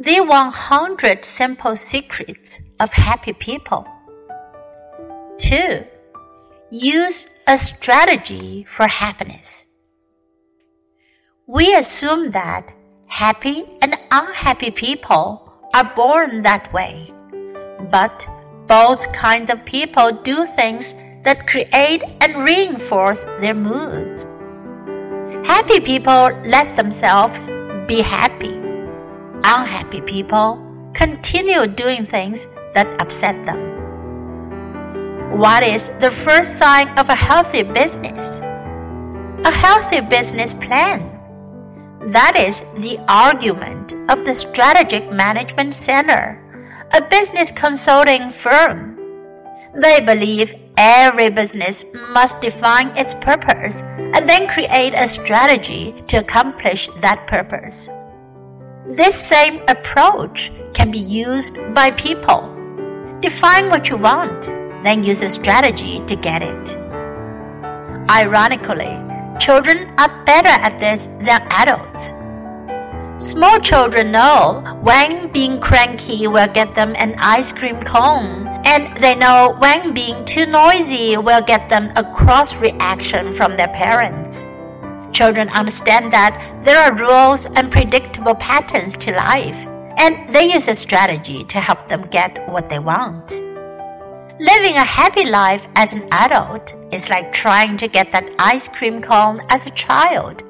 The 100 Simple Secrets of Happy People. 2. Use a strategy for happiness. We assume that happy and unhappy people are born that way. But both kinds of people do things that create and reinforce their moods. Happy people let themselves be happy. Unhappy people continue doing things that upset them. What is the first sign of a healthy business? A healthy business plan. That is the argument of the Strategic Management Center, a business consulting firm. They believe every business must define its purpose and then create a strategy to accomplish that purpose. This same approach can be used by people. Define what you want, then use a strategy to get it. Ironically, children are better at this than adults. Small children know when being cranky will get them an ice cream cone, and they know when being too noisy will get them a cross reaction from their parents. Children understand that there are rules and predictable patterns to life, and they use a strategy to help them get what they want. Living a happy life as an adult is like trying to get that ice cream cone as a child.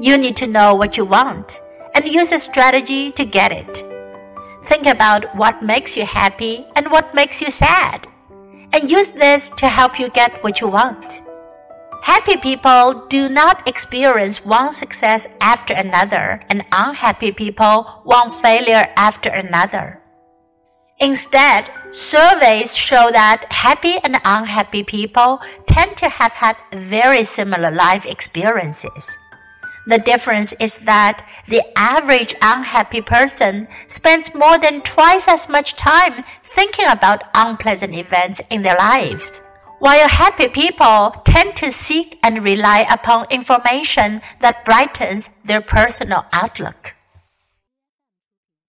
You need to know what you want and use a strategy to get it. Think about what makes you happy and what makes you sad, and use this to help you get what you want. Happy people do not experience one success after another, and unhappy people one failure after another. Instead, surveys show that happy and unhappy people tend to have had very similar life experiences. The difference is that the average unhappy person spends more than twice as much time thinking about unpleasant events in their lives, while happy people tend to seek and rely upon information that brightens their personal outlook.